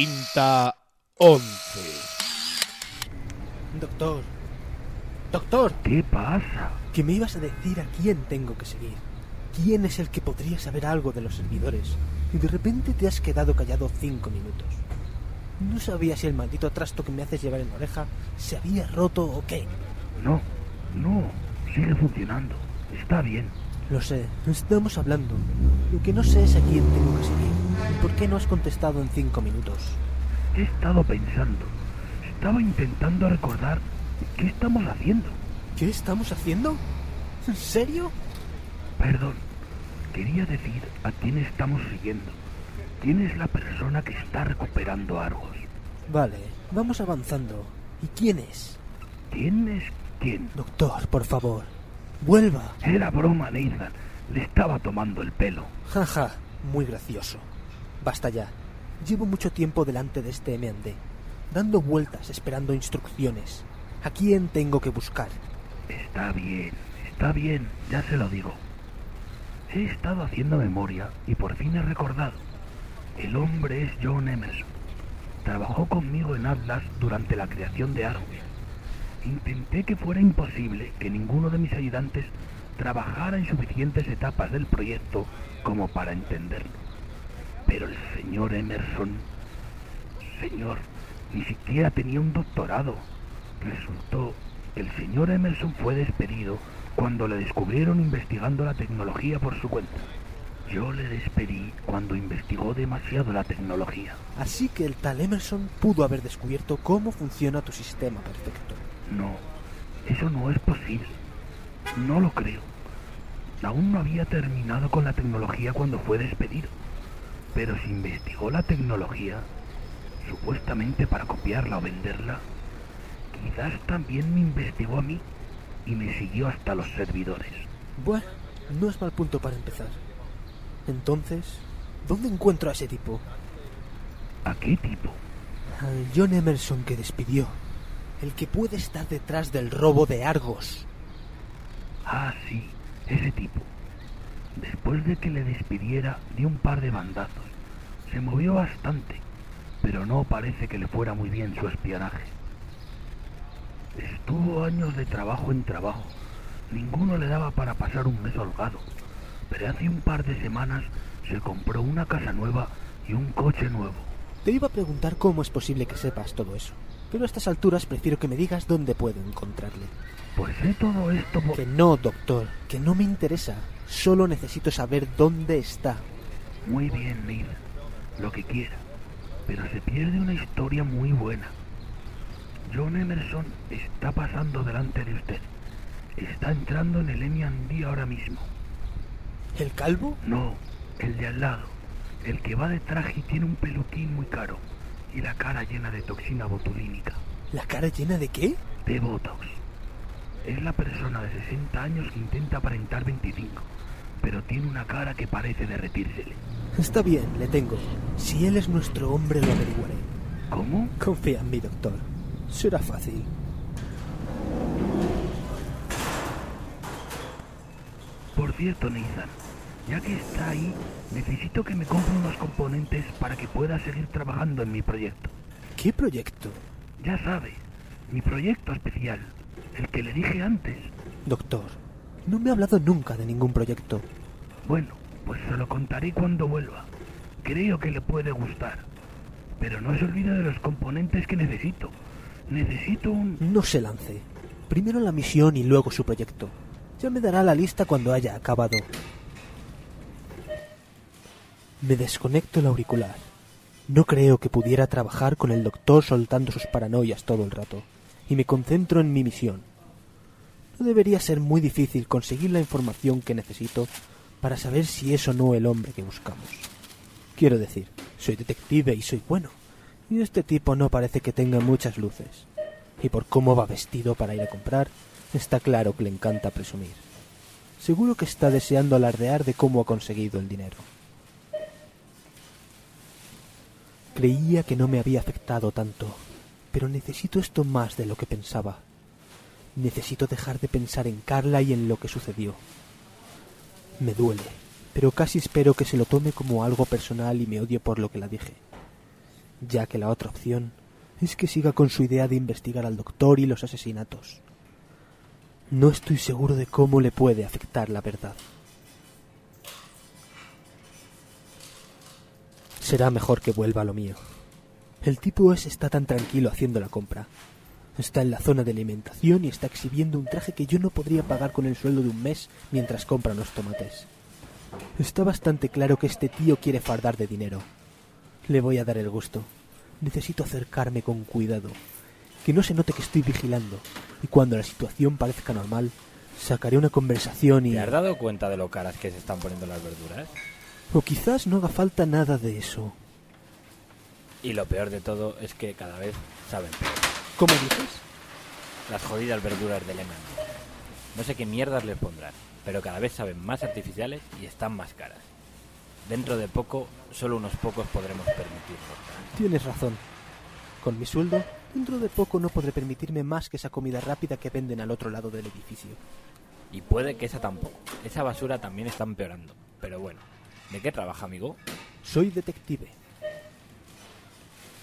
Cinta 11. Doctor. Doctor, ¿Qué pasa? que me ibas a decir a quién tengo que seguir. ¿Quién es el que podría saber algo de los servidores? Y de repente te has quedado callado cinco minutos. No sabía si el maldito trasto que me haces llevar en la oreja se había roto o qué. No, no, sigue funcionando. Está bien. Lo sé, estamos hablando. Lo que no sé es a quién tengo que seguir. ¿Y por qué no has contestado en cinco minutos? He estado pensando. Estaba intentando recordar qué estamos haciendo. ¿Qué estamos haciendo? ¿En serio? Perdón, quería decir a quién estamos siguiendo. ¿Quién es la persona que está recuperando Argos? Vale, vamos avanzando. ¿Y quién es? ¿Quién es quién? Doctor, por favor, vuelva. Era broma, Nathan. Le estaba tomando el pelo. Jaja, muy gracioso. Basta ya. Llevo mucho tiempo delante de este M&D, dando vueltas esperando instrucciones. ¿A quién tengo que buscar? Está bien, está bien, ya se lo digo. He estado haciendo memoria y por fin he recordado. El hombre es John Emerson. Trabajó conmigo en Atlas durante la creación de Argos. Intenté que fuera imposible que ninguno de mis ayudantes trabajara en suficientes etapas del proyecto como para entenderlo. Pero el señor Emerson, señor, ni siquiera tenía un doctorado. Resultó que el señor Emerson fue despedido cuando le descubrieron investigando la tecnología por su cuenta. Yo le despedí cuando investigó demasiado la tecnología. Así que el tal Emerson pudo haber descubierto cómo funciona tu sistema perfecto. No, eso no es posible. No lo creo. Aún no había terminado con la tecnología cuando fue despedido. Pero si investigó la tecnología, supuestamente para copiarla o venderla, quizás también me investigó a mí y me siguió hasta los servidores. Bueno, no es mal punto para empezar. Entonces, ¿dónde encuentro a ese tipo? ¿A qué tipo? Al John Emerson que despidió. El que puede estar detrás del robo de Argos. Ah, sí, ese tipo. Después de que le despidiera, dio un par de bandazos. Se movió bastante, pero no parece que le fuera muy bien su espionaje. Estuvo años de trabajo en trabajo. Ninguno le daba para pasar un mes holgado. Pero hace un par de semanas se compró una casa nueva y un coche nuevo. Te iba a preguntar cómo es posible que sepas todo eso. Pero a estas alturas prefiero que me digas dónde puedo encontrarle. Pues sé todo esto por... Que no, doctor, que no me interesa. Solo necesito saber dónde está. Muy bien, Neil. Lo que quiera. Pero se pierde una historia muy buena. John Emerson está pasando delante de usted. Está entrando en el M&D ahora mismo. ¿El calvo? No, el de al lado. El que va de traje y tiene un peluquín muy caro. Y la cara llena de toxina botulínica. ¿La cara llena de qué? De Botox. Es la persona de 60 años que intenta aparentar 25. Pero tiene una cara que parece derretírsele. Está bien, le tengo. Si él es nuestro hombre, lo averiguaré. ¿Cómo? Confía en mí, doctor. Será fácil. Por cierto, Nathan, ya que está ahí, necesito que me compre unos componentes para que pueda seguir trabajando en mi proyecto. ¿Qué proyecto? Ya sabe, mi proyecto especial, el que le dije antes. Doctor, no me ha hablado nunca de ningún proyecto. Bueno, pues se lo contaré cuando vuelva. Creo que le puede gustar. Pero no se olvide de los componentes que necesito. Necesito un... No se lance. Primero la misión y luego su proyecto. Ya me dará la lista cuando haya acabado. Me desconecto el auricular. No creo que pudiera trabajar con el doctor soltando sus paranoias todo el rato. Y me concentro en mi misión. Debería ser muy difícil conseguir la información que necesito para saber si es o no el hombre que buscamos. Quiero decir, soy detective y soy bueno, y este tipo no parece que tenga muchas luces. Y por cómo va vestido para ir a comprar, está claro que le encanta presumir. Seguro que está deseando alardear de cómo ha conseguido el dinero. Creía que no me había afectado tanto, pero necesito esto más de lo que pensaba. Necesito dejar de pensar en Carla y en lo que sucedió. Me duele, pero casi espero que se lo tome como algo personal y me odie por lo que la dije, ya que la otra opción es que siga con su idea de investigar al doctor y los asesinatos. No estoy seguro de cómo le puede afectar la verdad. Será mejor que vuelva a lo mío. El tipo ese está tan tranquilo haciendo la compra. Está en la zona de alimentación y está exhibiendo un traje que yo no podría pagar con el sueldo de un mes mientras compra los tomates. Está bastante claro que este tío quiere fardar de dinero. Le voy a dar el gusto. Necesito acercarme con cuidado. Que no se note que estoy vigilando. Y cuando la situación parezca normal, sacaré una conversación y... ¿Te has dado cuenta de lo caras que se están poniendo las verduras? O quizás no haga falta nada de eso. Y lo peor de todo es que cada vez saben peor. ¿Cómo dices? Las jodidas verduras de Lehman. No sé qué mierdas les pondrán, pero cada vez saben más artificiales y están más caras. Dentro de poco, solo unos pocos podremos permitirlo. Tienes razón. Con mi sueldo, dentro de poco no podré permitirme más que esa comida rápida que venden al otro lado del edificio. Y puede que esa tampoco. Esa basura también está empeorando. Pero bueno, ¿de qué trabaja, amigo? Soy detective.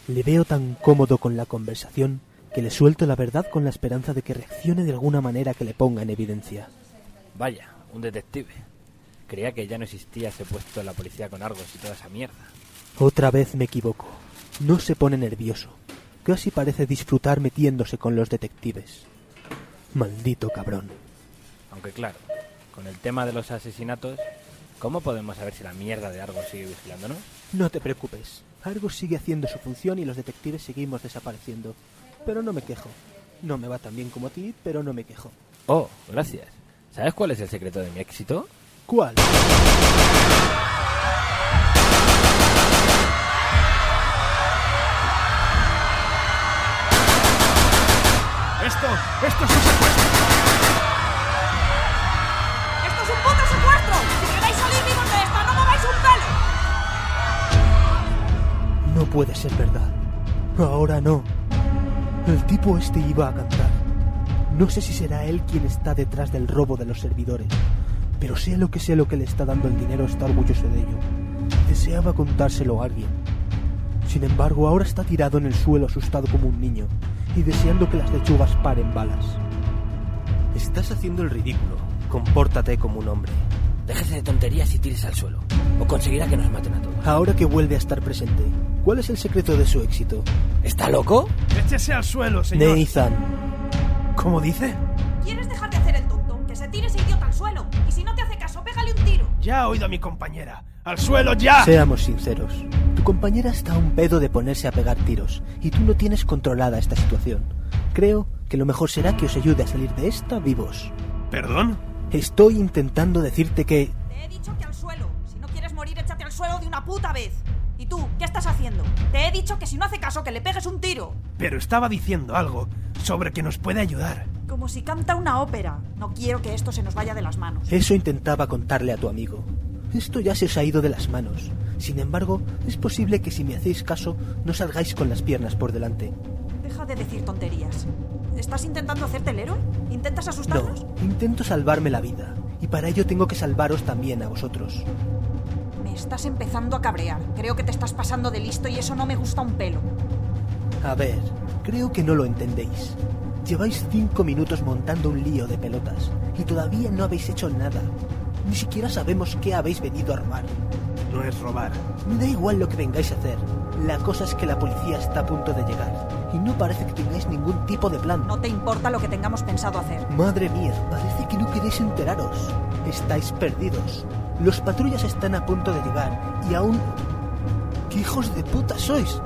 Le veo tan cómodo con la conversación que le suelto la verdad con la esperanza de que reaccione de alguna manera que le ponga en evidencia. Vaya, un detective. Creía que ya no existía ese puesto en la policía con Argos y toda esa mierda. Otra vez me equivoco. No se pone nervioso. Casi parece disfrutar metiéndose con los detectives. Maldito cabrón. Aunque claro, con el tema de los asesinatos, ¿cómo podemos saber si la mierda de Argos sigue vigilándonos? No te preocupes. Argos sigue haciendo su función y los detectives seguimos desapareciendo. Pero no me quejo. No me va tan bien como a ti, pero no me quejo. Oh, gracias. ¿Sabes cuál es el secreto de mi éxito? ¿Cuál? Esto, esto es un secuestro. ¡Esto es un puto secuestro! ¡Si queréis salir vivos de esta, no mováis un pelo! No puede ser verdad. Ahora no. El tipo este iba a cantar. No sé si será él quien está detrás del robo de los servidores, pero sea lo que sea lo que le está dando el dinero, está orgulloso de ello. Deseaba contárselo a alguien. Sin embargo, ahora está tirado en el suelo asustado como un niño y deseando que las lechugas paren balas. Estás haciendo el ridículo. Compórtate como un hombre. Déjese de tonterías y tires al suelo. O conseguirá que nos maten a todos. Ahora que vuelve a estar presente, ¿cuál es el secreto de su éxito? ¿Está loco? Échese al suelo, señor. Nathan. ¿Cómo dice? ¿Quieres dejar de hacer el tonto? Que se tire ese idiota al suelo. Y si no te hace caso, pégale un tiro. Ya ha oído a mi compañera. ¡Al suelo ya! Seamos sinceros. Tu compañera está a un pedo de ponerse a pegar tiros y tú no tienes controlada esta situación. Creo que lo mejor será que os ayude a salir de esta vivos. ¿Perdón? Estoy intentando decirte que... Te he dicho que al suelo. Si no quieres morir, échate al suelo de una puta vez. ¿Y tú? ¿Qué estás haciendo? Te he dicho que si no hace caso, que le pegues un tiro. Pero estaba diciendo algo sobre que nos puede ayudar. Como si canta una ópera. No quiero que esto se nos vaya de las manos. Eso intentaba contarle a tu amigo. Esto ya se os ha ido de las manos. Sin embargo, es posible que si me hacéis caso, no salgáis con las piernas por delante. Deja de decir tonterías. ¿Estás intentando hacerte el héroe? ¿Intentas asustarnos? No, intento salvarme la vida. Y para ello tengo que salvaros también a vosotros. Estás empezando a cabrear. Creo que te estás pasando de listo y eso no me gusta un pelo. A ver, creo que no lo entendéis. Lleváis cinco minutos montando un lío de pelotas y todavía no habéis hecho nada. Ni siquiera sabemos qué habéis venido a robar. No es robar. Me da igual lo que vengáis a hacer. La cosa es que la policía está a punto de llegar y no parece que tengáis ningún tipo de plan. No te importa lo que tengamos pensado hacer. Madre mía, parece que no queréis enteraros. Estáis perdidos. Los patrullas están a punto de llegar y aún... ¿Qué hijos de puta sois?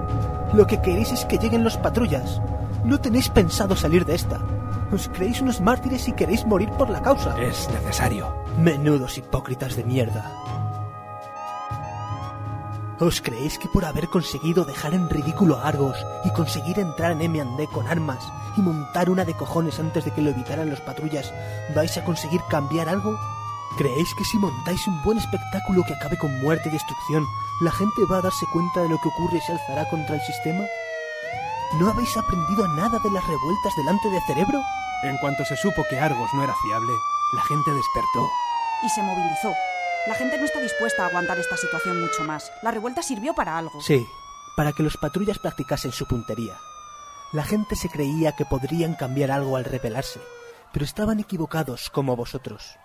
Lo que queréis es que lleguen los patrullas. No tenéis pensado salir de esta. Os creéis unos mártires y queréis morir por la causa. Es necesario. Menudos hipócritas de mierda. ¿Os creéis que por haber conseguido dejar en ridículo a Argos y conseguir entrar en M&D con armas y montar una de cojones antes de que lo evitaran los patrullas vais a conseguir cambiar algo? ¿Creéis que si montáis un buen espectáculo que acabe con muerte y destrucción, la gente va a darse cuenta de lo que ocurre y se alzará contra el sistema? ¿No habéis aprendido nada de las revueltas delante de Cerebro? En cuanto se supo que Argos no era fiable, la gente despertó. Y se movilizó. La gente no está dispuesta a aguantar esta situación mucho más. La revuelta sirvió para algo. Sí, para que los patrullas practicasen su puntería. La gente se creía que podrían cambiar algo al rebelarse, pero estaban equivocados como vosotros.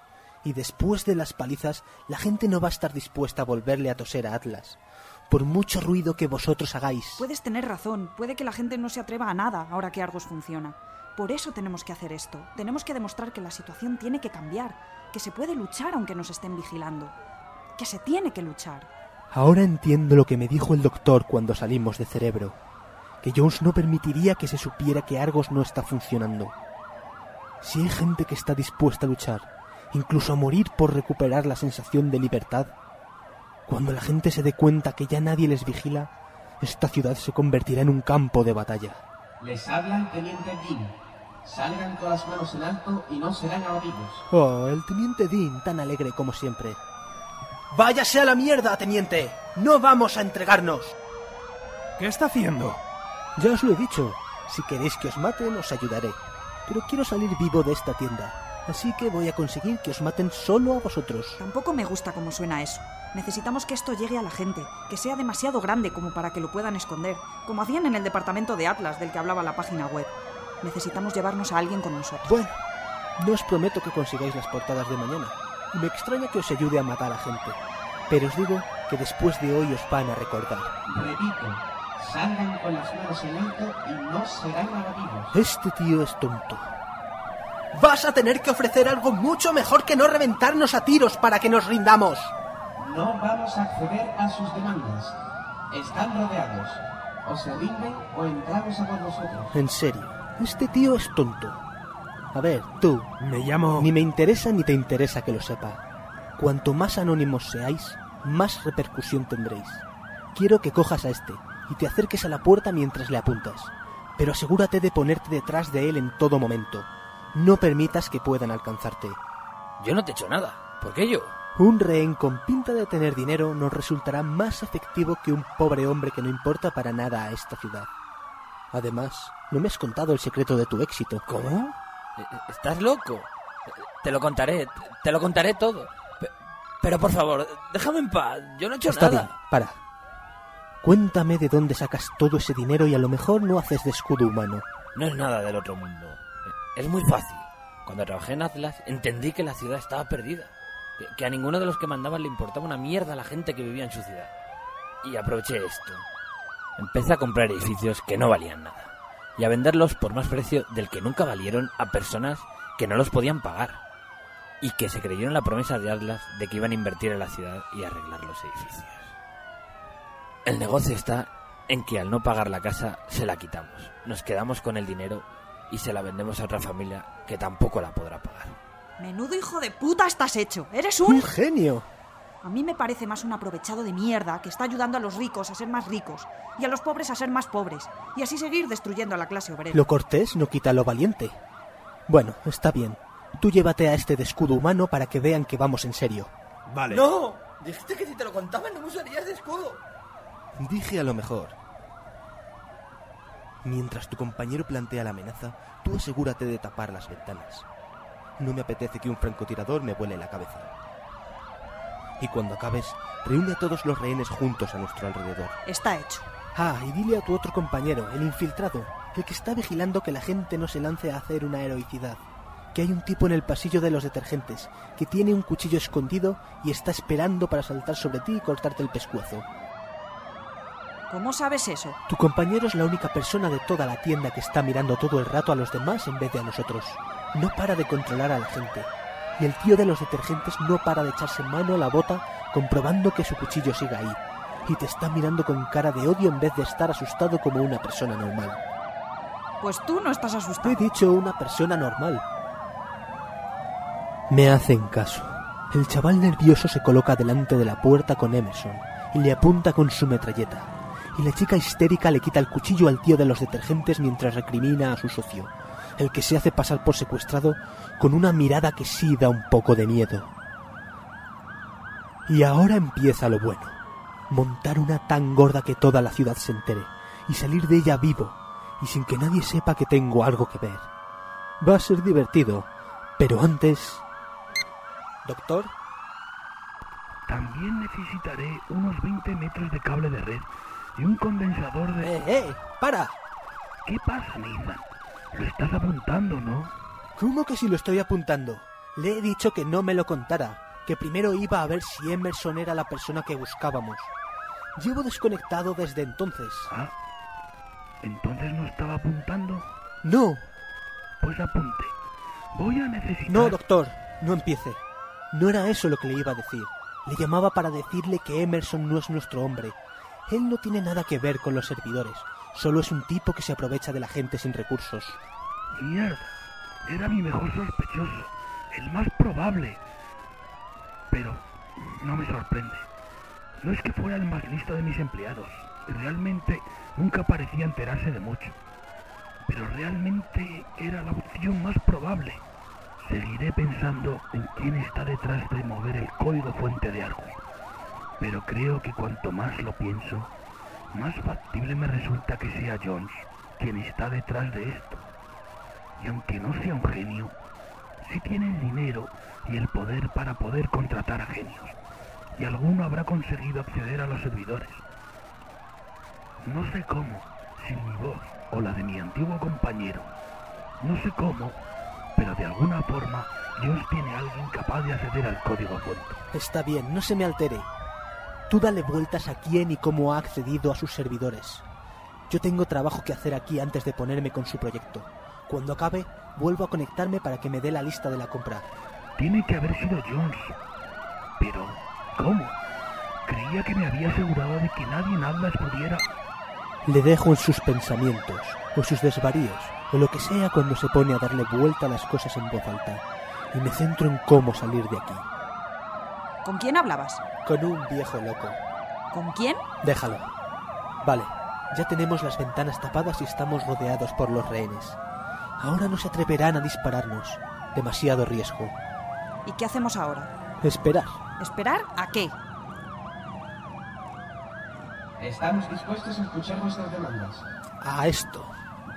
Y después de las palizas, la gente no va a estar dispuesta a volverle a toser a Atlas, por mucho ruido que vosotros hagáis. Puedes tener razón. Puede que la gente no se atreva a nada ahora que Argos funciona. Por eso tenemos que hacer esto. Tenemos que demostrar que la situación tiene que cambiar, que se puede luchar aunque nos estén vigilando, que se tiene que luchar. Ahora entiendo lo que me dijo el doctor cuando salimos de cerebro, que Jones no permitiría que se supiera que Argos no está funcionando. Si hay gente que está dispuesta a luchar, incluso a morir por recuperar la sensación de libertad, cuando la gente se dé cuenta que ya nadie les vigila, esta ciudad se convertirá en un campo de batalla. Les habla el teniente Dean. Salgan con las manos en alto y no serán abatidos. Oh, el teniente Dean, tan alegre como siempre. ¡Váyase a la mierda, teniente! ¡No vamos a entregarnos! ¿Qué está haciendo? Ya os lo he dicho. Si queréis que os maten, os ayudaré. Pero quiero salir vivo de esta tienda. Así que voy a conseguir que os maten solo a vosotros. Tampoco me gusta cómo suena eso. Necesitamos que esto llegue a la gente, que sea demasiado grande como para que lo puedan esconder, como hacían en el departamento de Atlas del que hablaba la página web. Necesitamos llevarnos a alguien con nosotros. Bueno, no os prometo que consigáis las portadas de mañana. Y me extraña que os ayude a matar a gente. Pero os digo que después de hoy os van a recordar. Repito, salgan con las manos en alto y no serán abatidos. Este tío es tonto. Vas a tener que ofrecer algo mucho mejor que no reventarnos a tiros para que nos rindamos. No vamos a acceder a sus demandas. Están rodeados. O se rinden o entramos a por vosotros. En serio, este tío es tonto. A ver, tú, Me llamo... ni me interesa ni te interesa que lo sepa. Cuanto más anónimos seáis, más repercusión tendréis. Quiero que cojas a este y te acerques a la puerta mientras le apuntas. Pero asegúrate de ponerte detrás de él en todo momento. No permitas que puedan alcanzarte. Yo no te he hecho nada. ¿Por qué yo? Un rehén con pinta de tener dinero nos resultará más efectivo que un pobre hombre que no importa para nada a esta ciudad. Además, no me has contado el secreto de tu éxito. ¿Cómo? Eh, eh, ¿Estás loco? Eh, Te lo contaré, te- lo contaré todo. Pe- Pero por favor, déjame en paz. Yo no he hecho Está nada. bien, para. Cuéntame de dónde sacas todo ese dinero y a lo mejor no haces de escudo humano. No es nada del otro mundo. Es muy fácil. Cuando trabajé en Atlas, entendí que la ciudad estaba perdida. Que, a ninguno de los que mandaban le importaba una mierda a la gente que vivía en su ciudad. Y aproveché esto. Empecé a comprar edificios que no valían nada. Y a venderlos por más precio del que nunca valieron a personas que no los podían pagar. Y que se creyeron la promesa de Atlas de que iban a invertir en la ciudad y arreglar los edificios. El negocio está en que al no pagar la casa se la quitamos, nos quedamos con el dinero y se la vendemos a otra familia que tampoco la podrá pagar. Menudo hijo de puta estás hecho. Eres ¡Un un... genio! A mí me parece más un aprovechado de mierda que está ayudando a los ricos a ser más ricos y a los pobres a ser más pobres y así seguir destruyendo a la clase obrera. Lo cortés no quita lo valiente. Bueno, está bien. Tú llévate a este de escudo humano para que vean que vamos en serio. Vale. ¡No! Dijiste que si te lo contaban no me usarías de escudo. Dije a lo mejor. Mientras tu compañero plantea la amenaza, tú asegúrate de tapar las ventanas. No me apetece que un francotirador me vuele la cabeza. Y cuando acabes, reúne a todos los rehenes juntos a nuestro alrededor. Está hecho. Ah, y dile a tu otro compañero, el infiltrado, el que está vigilando que la gente no se lance a hacer una heroicidad. Que hay un tipo en el pasillo de los detergentes que tiene un cuchillo escondido y está esperando para saltar sobre ti y cortarte el pescuezo. ¿Cómo sabes eso? Tu compañero es la única persona de toda la tienda que está mirando todo el rato a los demás en vez de a nosotros. No para de controlar a la gente. Y el tío de los detergentes no para de echarse mano a la bota comprobando que su cuchillo siga ahí. Y te está mirando con cara de odio en vez de estar asustado como una persona normal. Pues tú no estás Te asustado. he dicho una persona normal. Me hacen caso. El chaval nervioso se coloca delante de la puerta con Emerson y le apunta con su metralleta. Y la chica histérica le quita el cuchillo al tío de los detergentes mientras recrimina a su socio, el que se hace pasar por secuestrado con una mirada que sí da un poco de miedo. Y ahora empieza lo bueno. Montar una tan gorda que toda la ciudad se entere y salir de ella vivo y sin que nadie sepa que tengo algo que ver. Va a ser divertido, pero antes... Doctor, También necesitaré unos 20 metros de cable de red y un condensador de... ¡eh, eh! ¡Para! ¿Qué pasa, Nathan? Lo estás apuntando, ¿no? ¿Cómo que si lo estoy apuntando? Le he dicho que no me lo contara, que primero iba a ver si Emerson era la persona que buscábamos. Llevo desconectado desde entonces. Ah, entonces no estaba apuntando. No, Pues apunte. Voy a necesitar... no, doctor, no empiece. No era eso lo que le iba a decir. Le llamaba para decirle que Emerson no es nuestro hombre. Él no tiene nada que ver con los servidores. Solo es un tipo que se aprovecha de la gente sin recursos. Mierda. Era mi mejor sospechoso. El más probable. Pero no me sorprende. No es que fuera el más listo de mis empleados. Realmente nunca parecía enterarse de mucho. Pero realmente era la opción más probable. Seguiré pensando en quién está detrás de mover el código fuente de Argus. Pero creo que cuanto más lo pienso, más factible me resulta que sea Jones quien está detrás de esto. Y aunque no sea un genio, sí tiene el dinero y el poder para poder contratar a genios. Y alguno habrá conseguido acceder a los servidores. No sé cómo, sin mi voz o la de mi antiguo compañero. No sé cómo, pero de alguna forma Dios tiene a alguien capaz de acceder al código fuente. Está bien, no se me altere. Tú dale vueltas a quién y cómo ha accedido a sus servidores. Yo tengo trabajo que hacer aquí antes de ponerme con su proyecto. Cuando acabe, vuelvo a conectarme para que me dé la lista de la compra. Tiene que haber sido Jones. Pero, ¿cómo? Creía que me había asegurado de que nadie en Atlas pudiera... Le dejo en sus pensamientos, o sus desvaríos, o lo que sea cuando se pone a darle vuelta a las cosas en voz alta, y me centro en cómo salir de aquí. ¿Con quién hablabas? Con un viejo loco. ¿Con quién? Déjalo. Vale, ya tenemos las ventanas tapadas y estamos rodeados por los rehenes. Ahora no se atreverán a dispararnos. Demasiado riesgo. ¿Y qué hacemos ahora? Esperar. ¿Esperar a qué? Estamos dispuestos a escuchar vuestras demandas. A esto.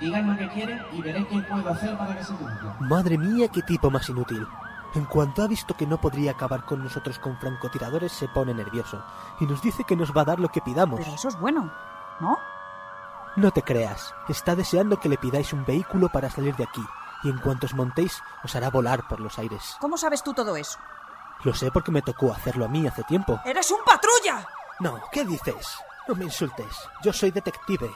Digan lo que quieren y veré qué puedo hacer para que se cumpla. Madre mía, qué tipo más inútil. En cuanto ha visto que no podría acabar con nosotros con francotiradores, se pone nervioso y nos dice que nos va a dar lo que pidamos. Pero eso es bueno, ¿no? No te creas, está deseando que le pidáis un vehículo para salir de aquí, y en cuanto os montéis, os hará volar por los aires. ¿Cómo sabes tú todo eso? Lo sé porque me tocó hacerlo a mí hace tiempo. ¡Eres un patrulla! No, ¿qué dices? No me insultes. Yo soy detective.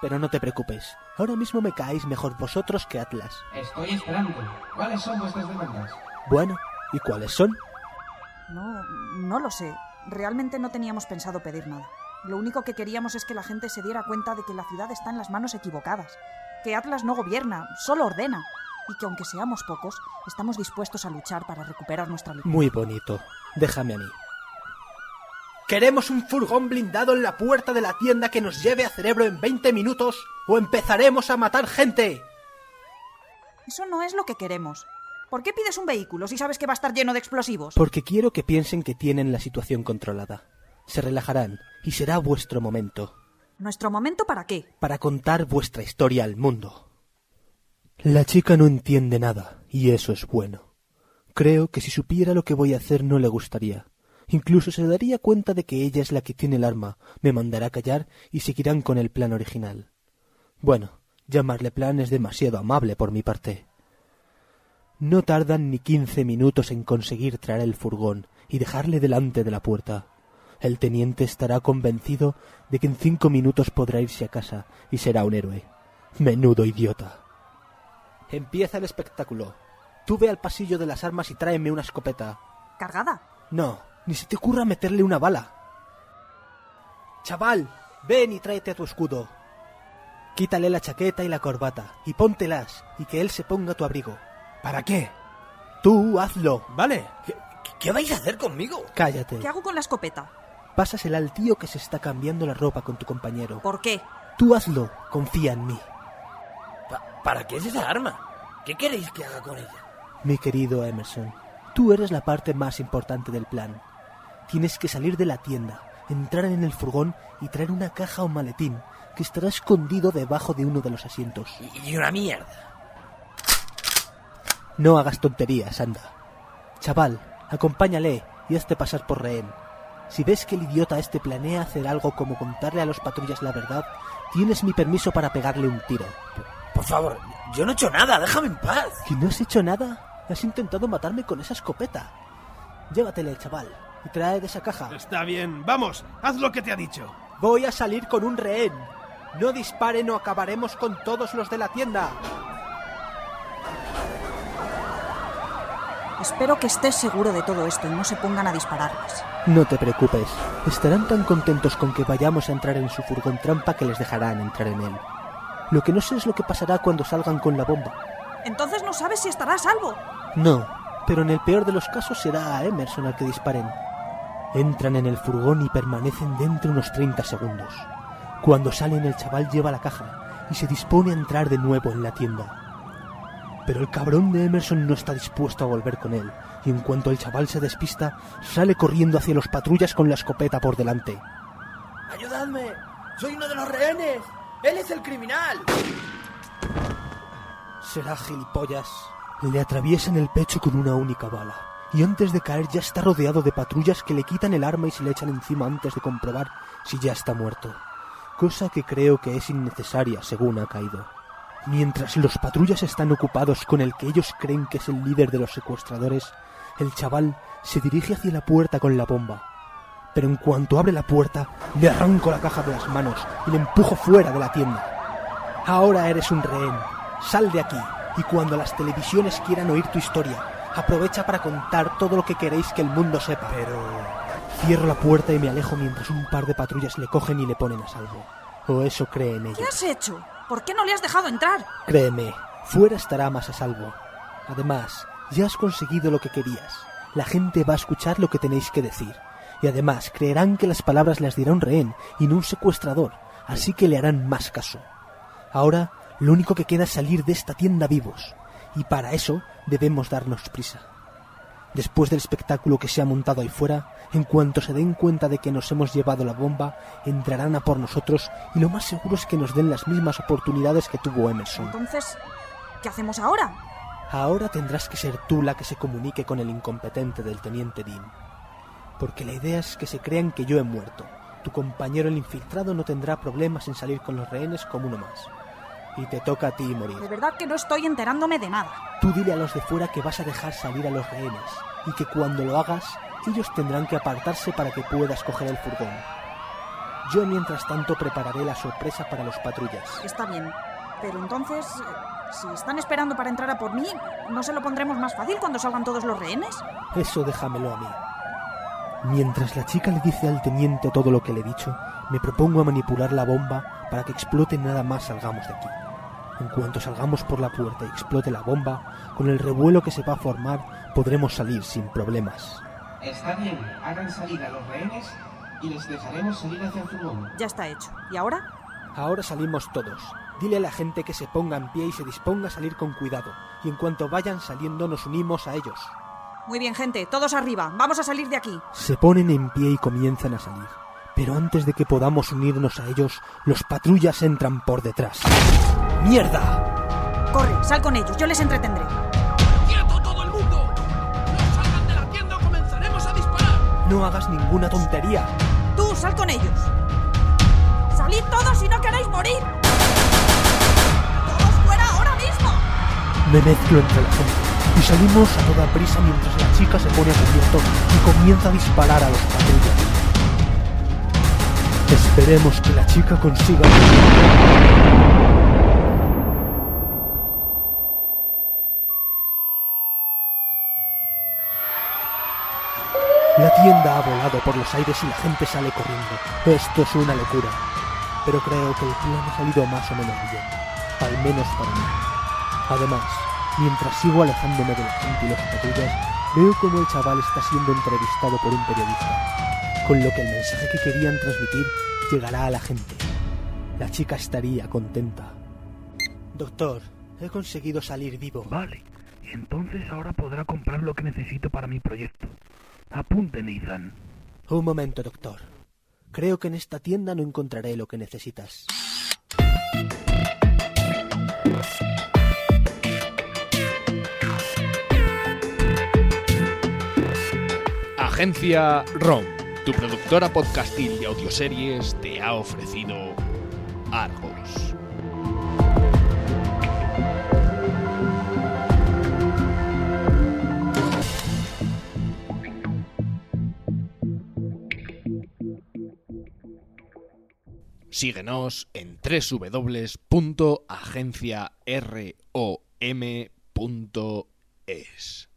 Pero no te preocupes. Ahora mismo me caéis mejor vosotros que Atlas. Estoy esperando. ¿Cuáles son vuestras demandas? Bueno, ¿y cuáles son? No, no lo sé. Realmente no teníamos pensado pedir nada. Lo único que queríamos es que la gente se diera cuenta de que la ciudad está en las manos equivocadas, que Atlas no gobierna, solo ordena, y que aunque seamos pocos, estamos dispuestos a luchar para recuperar nuestra libertad. Muy bonito. Déjame a mí. Queremos un furgón blindado en la puerta de la tienda que nos lleve a cerebro en 20 minutos o empezaremos a matar gente. Eso no es lo que queremos. ¿Por qué pides un vehículo si sabes que va a estar lleno de explosivos? Porque quiero que piensen que tienen la situación controlada. Se relajarán y será vuestro momento ¿Nuestro momento para qué? para contar vuestra historia al mundo. La chica no entiende nada y eso es bueno. Creo que si supiera lo que voy a hacer no le gustaría. Incluso se daría cuenta de que ella es la que tiene el arma, me mandará callar y seguirán con el plan original. Bueno, llamarle plan es demasiado amable por mi parte. No tardan ni quince minutos en conseguir traer el furgón y dejarle delante de la puerta. El teniente estará convencido de que en cinco minutos podrá irse a casa y será un héroe. Menudo idiota. Empieza el espectáculo. Tú ve al pasillo de las armas y tráeme una escopeta. ¿Cargada? No, ni se te ocurra meterle una bala. Chaval, ven y tráete a tu escudo. Quítale la chaqueta y la corbata y póntelas y que él se ponga tu abrigo. ¿Para qué? Tú hazlo. Vale. ¿Qué, ¿Qué vais a hacer conmigo? Cállate. ¿Qué hago con la escopeta? Pásasela al tío que se está cambiando la ropa con tu compañero. ¿Por qué? Tú hazlo, confía en mí. Pa- ¿Para qué es esa arma? ¿Qué queréis que haga con ella? Mi querido Emerson, tú eres la parte más importante del plan. Tienes que salir de la tienda, entrar en el furgón y traer una caja o maletín que estará escondido debajo de uno de los asientos. Y, y una mierda. No hagas tonterías, anda. Chaval, acompáñale y hazte pasar por rehén. Si ves que el idiota este planea hacer algo como contarle a los patrullas la verdad, tienes mi permiso para pegarle un tiro. Por favor, yo no he hecho nada, déjame en paz. ¿Que no has hecho nada? Has intentado matarme con esa escopeta. Llévatele, chaval, y trae de esa caja. Está bien, vamos, haz lo que te ha dicho. Voy a salir con un rehén. No disparen o acabaremos con todos los de la tienda. Espero que estés seguro de todo esto y no se pongan a dispararles. No te preocupes. Estarán tan contentos con que vayamos a entrar en su furgón trampa que les dejarán entrar en él. Lo que no sé es lo que pasará cuando salgan con la bomba. Entonces no sabes si estará a salvo. No, pero en el peor de los casos será a Emerson al que disparen. Entran en el furgón y permanecen dentro unos 30 segundos. Cuando salen el chaval lleva la caja y se dispone a entrar de nuevo en la tienda. Pero el cabrón de Emerson no está dispuesto a volver con él, y en cuanto el chaval se despista, sale corriendo hacia los patrullas con la escopeta por delante. ¡Ayudadme! ¡Soy uno de los rehenes! ¡Él es el criminal! Será gilipollas. Le atraviesan el pecho con una única bala. Y antes de caer ya está rodeado de patrullas que le quitan el arma y se le echan encima antes de comprobar si ya está muerto. Cosa que creo que es innecesaria según ha caído. Mientras los patrullas están ocupados con el que ellos creen que es el líder de los secuestradores, el chaval se dirige hacia la puerta con la bomba. Pero en cuanto abre la puerta, le arranco la caja de las manos y le empujo fuera de la tienda. Ahora eres un rehén. Sal de aquí y cuando las televisiones quieran oír tu historia, aprovecha para contar todo lo que queréis que el mundo sepa. Pero... Cierro la puerta y me alejo mientras un par de patrullas le cogen y le ponen a salvo. O eso creen ¿Qué ellos. has hecho? ¿Por qué no le has dejado entrar? Créeme, fuera estará más a salvo. Además, ya has conseguido lo que querías. La gente va a escuchar lo que tenéis que decir. Y además creerán que las palabras las dirá un rehén y no un secuestrador, así que le harán más caso. Ahora, lo único que queda es salir de esta tienda vivos. Y para eso debemos darnos prisa. Después del espectáculo que se ha montado ahí fuera, en cuanto se den cuenta de que nos hemos llevado la bomba, entrarán a por nosotros y lo más seguro es que nos den las mismas oportunidades que tuvo Emerson. Entonces, ¿qué hacemos ahora? Ahora tendrás que ser tú la que se comunique con el incompetente del teniente Dean. Porque la idea es que se crean que yo he muerto. Tu compañero el infiltrado no tendrá problemas en salir con los rehenes como uno más. Y te toca a ti morir. De verdad que no estoy enterándome de nada. Tú dile a los de fuera que vas a dejar salir a los rehenes y que cuando lo hagas, ellos tendrán que apartarse para que puedas coger el furgón. Yo mientras tanto prepararé la sorpresa para los patrullas. Está bien. Pero entonces, eh, si están esperando para entrar a por mí, ¿no se lo pondremos más fácil cuando salgan todos los rehenes? Eso déjamelo a mí. Mientras la chica le dice al teniente todo lo que le he dicho, me propongo a manipular la bomba para que explote nada más salgamos de aquí. En cuanto salgamos por la puerta y explote la bomba, con el revuelo que se va a formar, podremos salir sin problemas. Está bien, hagan salir a los rehenes y les dejaremos salir hacia el furgón. Ya está hecho. ¿Y ahora? Ahora salimos todos. Dile a la gente que se ponga en pie y se disponga a salir con cuidado, y en cuanto vayan saliendo nos unimos a ellos. Muy bien, gente, todos arriba. Vamos a salir de aquí. Se ponen en pie y comienzan a salir. Pero antes de que podamos unirnos a ellos, los patrullas entran por detrás. ¡Mierda! Corre, sal con ellos, yo les entretendré. ¡Quieto todo el mundo! ¡No salgan de la tienda o comenzaremos a disparar! No hagas ninguna tontería. Tú, sal con ellos. ¡Salid todos si no queréis morir! ¡Todos fuera ahora mismo! Me mezclo entre la gente y salimos a toda prisa mientras la chica se pone a cubierto y comienza a disparar a los patrullas. Esperemos que la chica consiga. La tienda ha volado por los aires y la gente sale corriendo. Esto es una locura. Pero creo que el plan ha salido más o menos bien. Al menos para mí. Además, mientras sigo alejándome de la gente y los patrullas, Veo como el chaval está siendo entrevistado por un periodista, con lo que el mensaje que querían transmitir llegará a la gente. La chica estaría contenta. Doctor, he conseguido salir vivo. Vale, y entonces ahora podrá comprar lo que necesito para mi proyecto. Apunte, Nathan. Un momento, doctor. Creo que en esta tienda no encontraré lo que necesitas. Agencia ROM, tu productora podcastil de audioseries, te ha ofrecido Argos. Síguenos en www.agenciarom.es.